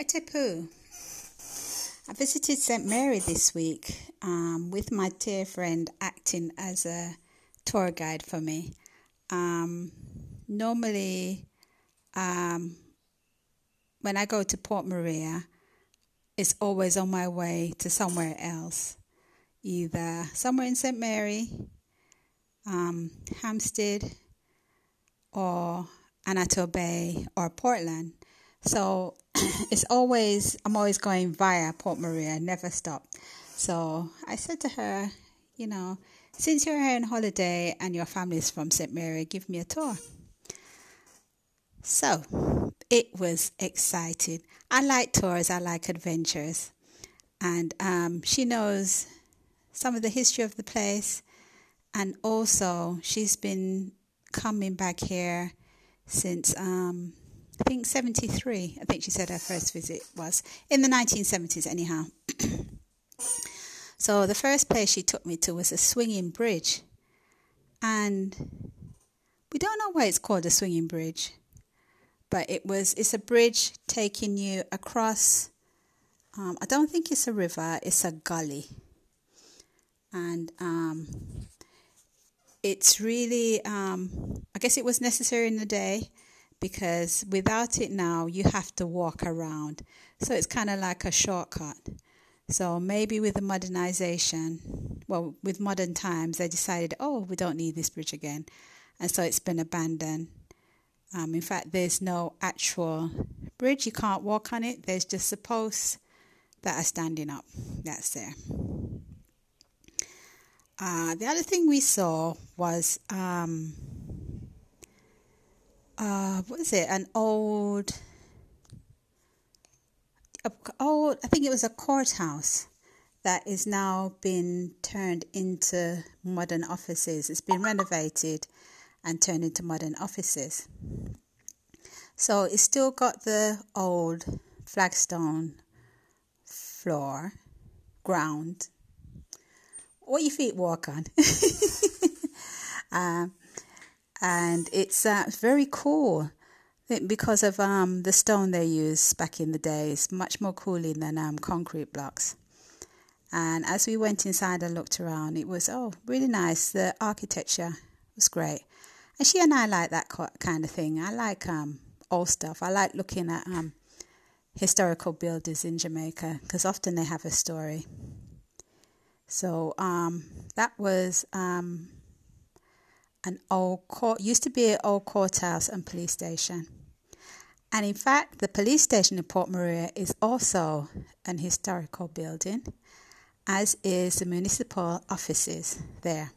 Etepu. I visited St. Mary this week um, with my dear friend acting as a tour guide for me. Um, normally, um, when I go to Port Maria, it's always on my way to somewhere else, either somewhere in St. Mary, um, Hampstead, or Annotto Bay, or Portland. So it's always, I'm always going via Port Maria, never stop. So I said to her, you know, since you're here on holiday and your family is from St. Mary, give me a tour. So it was exciting. I like tours, I like adventures. And um, she knows some of the history of the place. And also, she's been coming back here since um, I think 73, I think she said her first visit was in the 1970s, anyhow. so the first place she took me to was a swinging bridge. And we don't know why it's called a swinging bridge, but it was, it's a bridge taking you across. Um, I don't think it's a river, it's a gully. And um, it's really, um, I guess it was necessary in the day because without it now, you have to walk around. So it's kind of like a shortcut. So maybe with the modernization, well, with modern times, they decided, oh, we don't need this bridge again. And so it's been abandoned. Um, in fact, there's no actual bridge. You can't walk on it. There's just a post that are standing up. That's there. Uh, the other thing we saw was um, uh, what is it? An old, a, old. I think it was a courthouse that is now been turned into modern offices. It's been renovated and turned into modern offices. So it's still got the old flagstone floor, ground. What your feet walk on. um, and it's uh, very cool because of um, the stone they used back in the day. It's much more cooling than um, concrete blocks. And as we went inside and looked around, it was oh really nice. The architecture was great, and she and I like that kind of thing. I like um, old stuff. I like looking at um, historical buildings in Jamaica because often they have a story. So um, that was um, an old court used to be an old courthouse and police station. And in fact, the police station in Port Maria is also an historical building, as is the municipal offices there.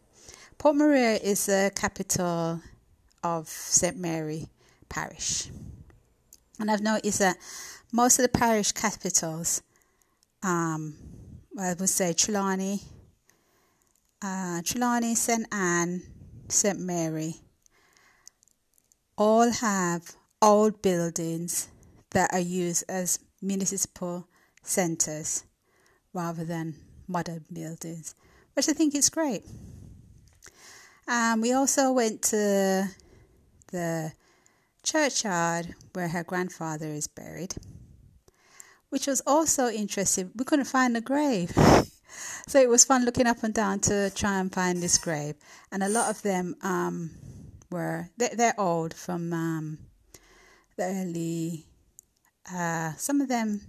Port Maria is the capital of St. Mary Parish. And I've noticed that most of the parish capitals, um, I would say Trelawny, uh, Trelawny, St. Anne, St. Mary all have old buildings that are used as municipal centres rather than modern buildings, which I think is great. Um, we also went to the churchyard where her grandfather is buried, which was also interesting. We couldn't find the grave. so it was fun looking up and down to try and find this grave. And a lot of them um, were, they're, they're, old from um, the early, uh, some of them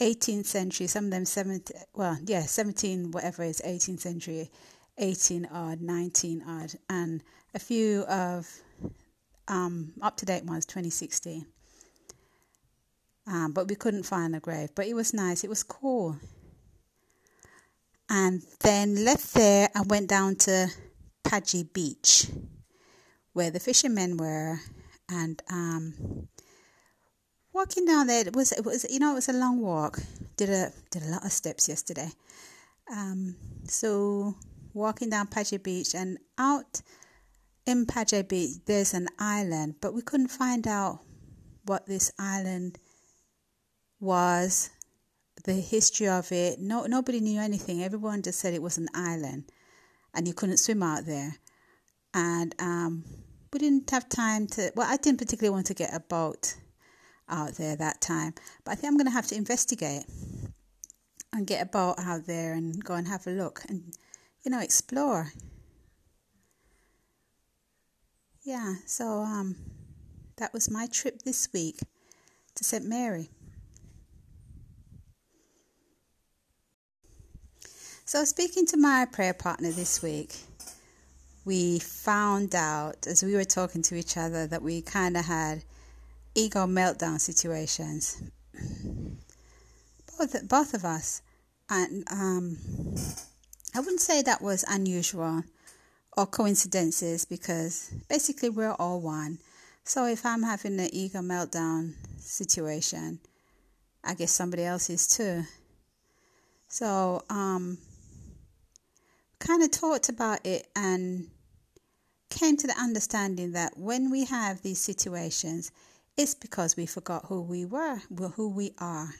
18th century, some of them 17, well, yeah, 17, whatever is 18th century, 18 odd, 19 odd, and a few of um, up to date ones, 2016. Um, but we couldn't find a grave. But it was nice. It was cool and then left there and went down to Pagee Beach, where the fishermen were, and um, walking down there it was it was you know it was a long walk. Did a did a lot of steps yesterday. Um, so walking down Pagee Beach and out in Pagee Beach there's an island, but we couldn't find out what this island was the history of it. No, nobody knew anything. Everyone just said it was an island, and you couldn't swim out there. And um, we didn't have time to. Well, I didn't particularly want to get a boat out there that time. But I think I'm going to have to investigate and get a boat out there and go and have a look and, you know, explore. Yeah, so um, that was my trip this week to St. Mary. So, speaking to my prayer partner this week, we found out as we were talking to each other that we kind of had ego meltdown situations. Both, both of us. And um, I wouldn't say that was unusual or coincidences because basically we're all one. So if I'm having an ego meltdown situation, I guess somebody else is too. So, um, kind of talked about it and came to the understanding that when we have these situations, it's because we forgot who we were, who we are.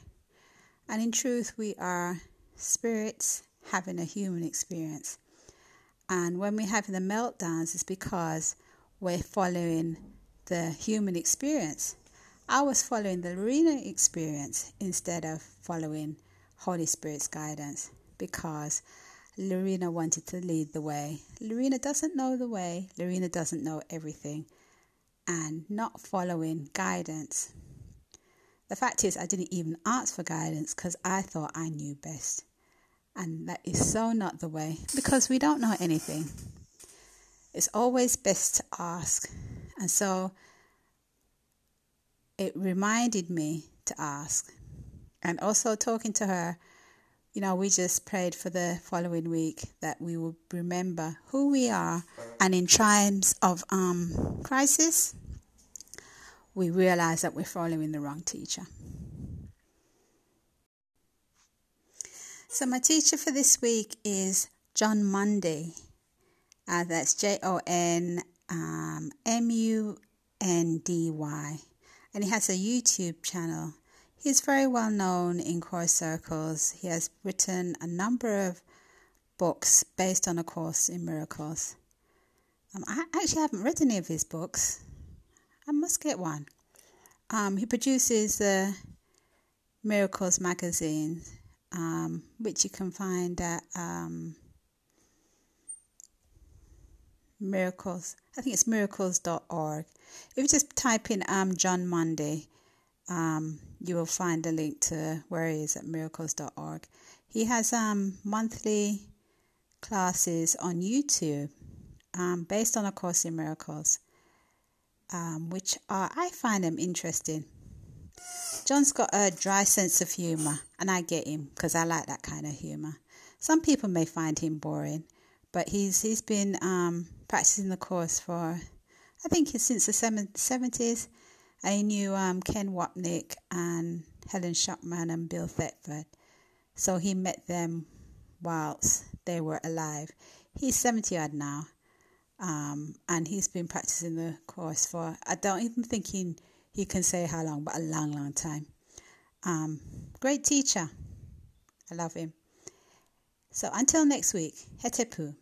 And in truth, we are spirits having a human experience. And when we're having the meltdowns, it's because we're following the human experience. I was following the Lorena experience instead of following Holy Spirit's guidance because Lorena wanted to lead the way. Lorena doesn't know the way, Lorena doesn't know everything, and not following guidance. The fact is, I didn't even ask for guidance because I thought I knew best. And that is so not the way because we don't know anything. It's always best to ask. And so it reminded me to ask. And also talking to her you know, we just prayed for the following week that we will remember who we are, and in times of um, crisis, we realize that we're following the wrong teacher. So, my teacher for this week is Jon Mundy. Uh, that's J O N um, M U N D Y. And he has a YouTube channel He's very well known in course circles. He has written a number of books based on A Course in Miracles. Um, I actually haven't read any of his books. I must get one. Um, he produces the Miracles magazine, um, which you can find at um, Miracles. I think it's miracles.org. If you just type in um, Jon Mundy, um, you will find a link to where he is at miracles.org. He has um, monthly classes on YouTube um, based on A Course in Miracles, um, which are, I find them interesting. Jon's got a dry sense of humor, and I get him because I like that kind of humor. Some people may find him boring, but he's he's been um, practicing the course for I think since the seventies, I knew um, Ken Wapnick and Helen Schucman and Bill Thetford. So he met them whilst they were alive. He's 70 odd now. Um, and he's been practicing the course for, I don't even think he, he can say how long, but a long, long time. Um, great teacher. I love him. So until next week, Hetepu.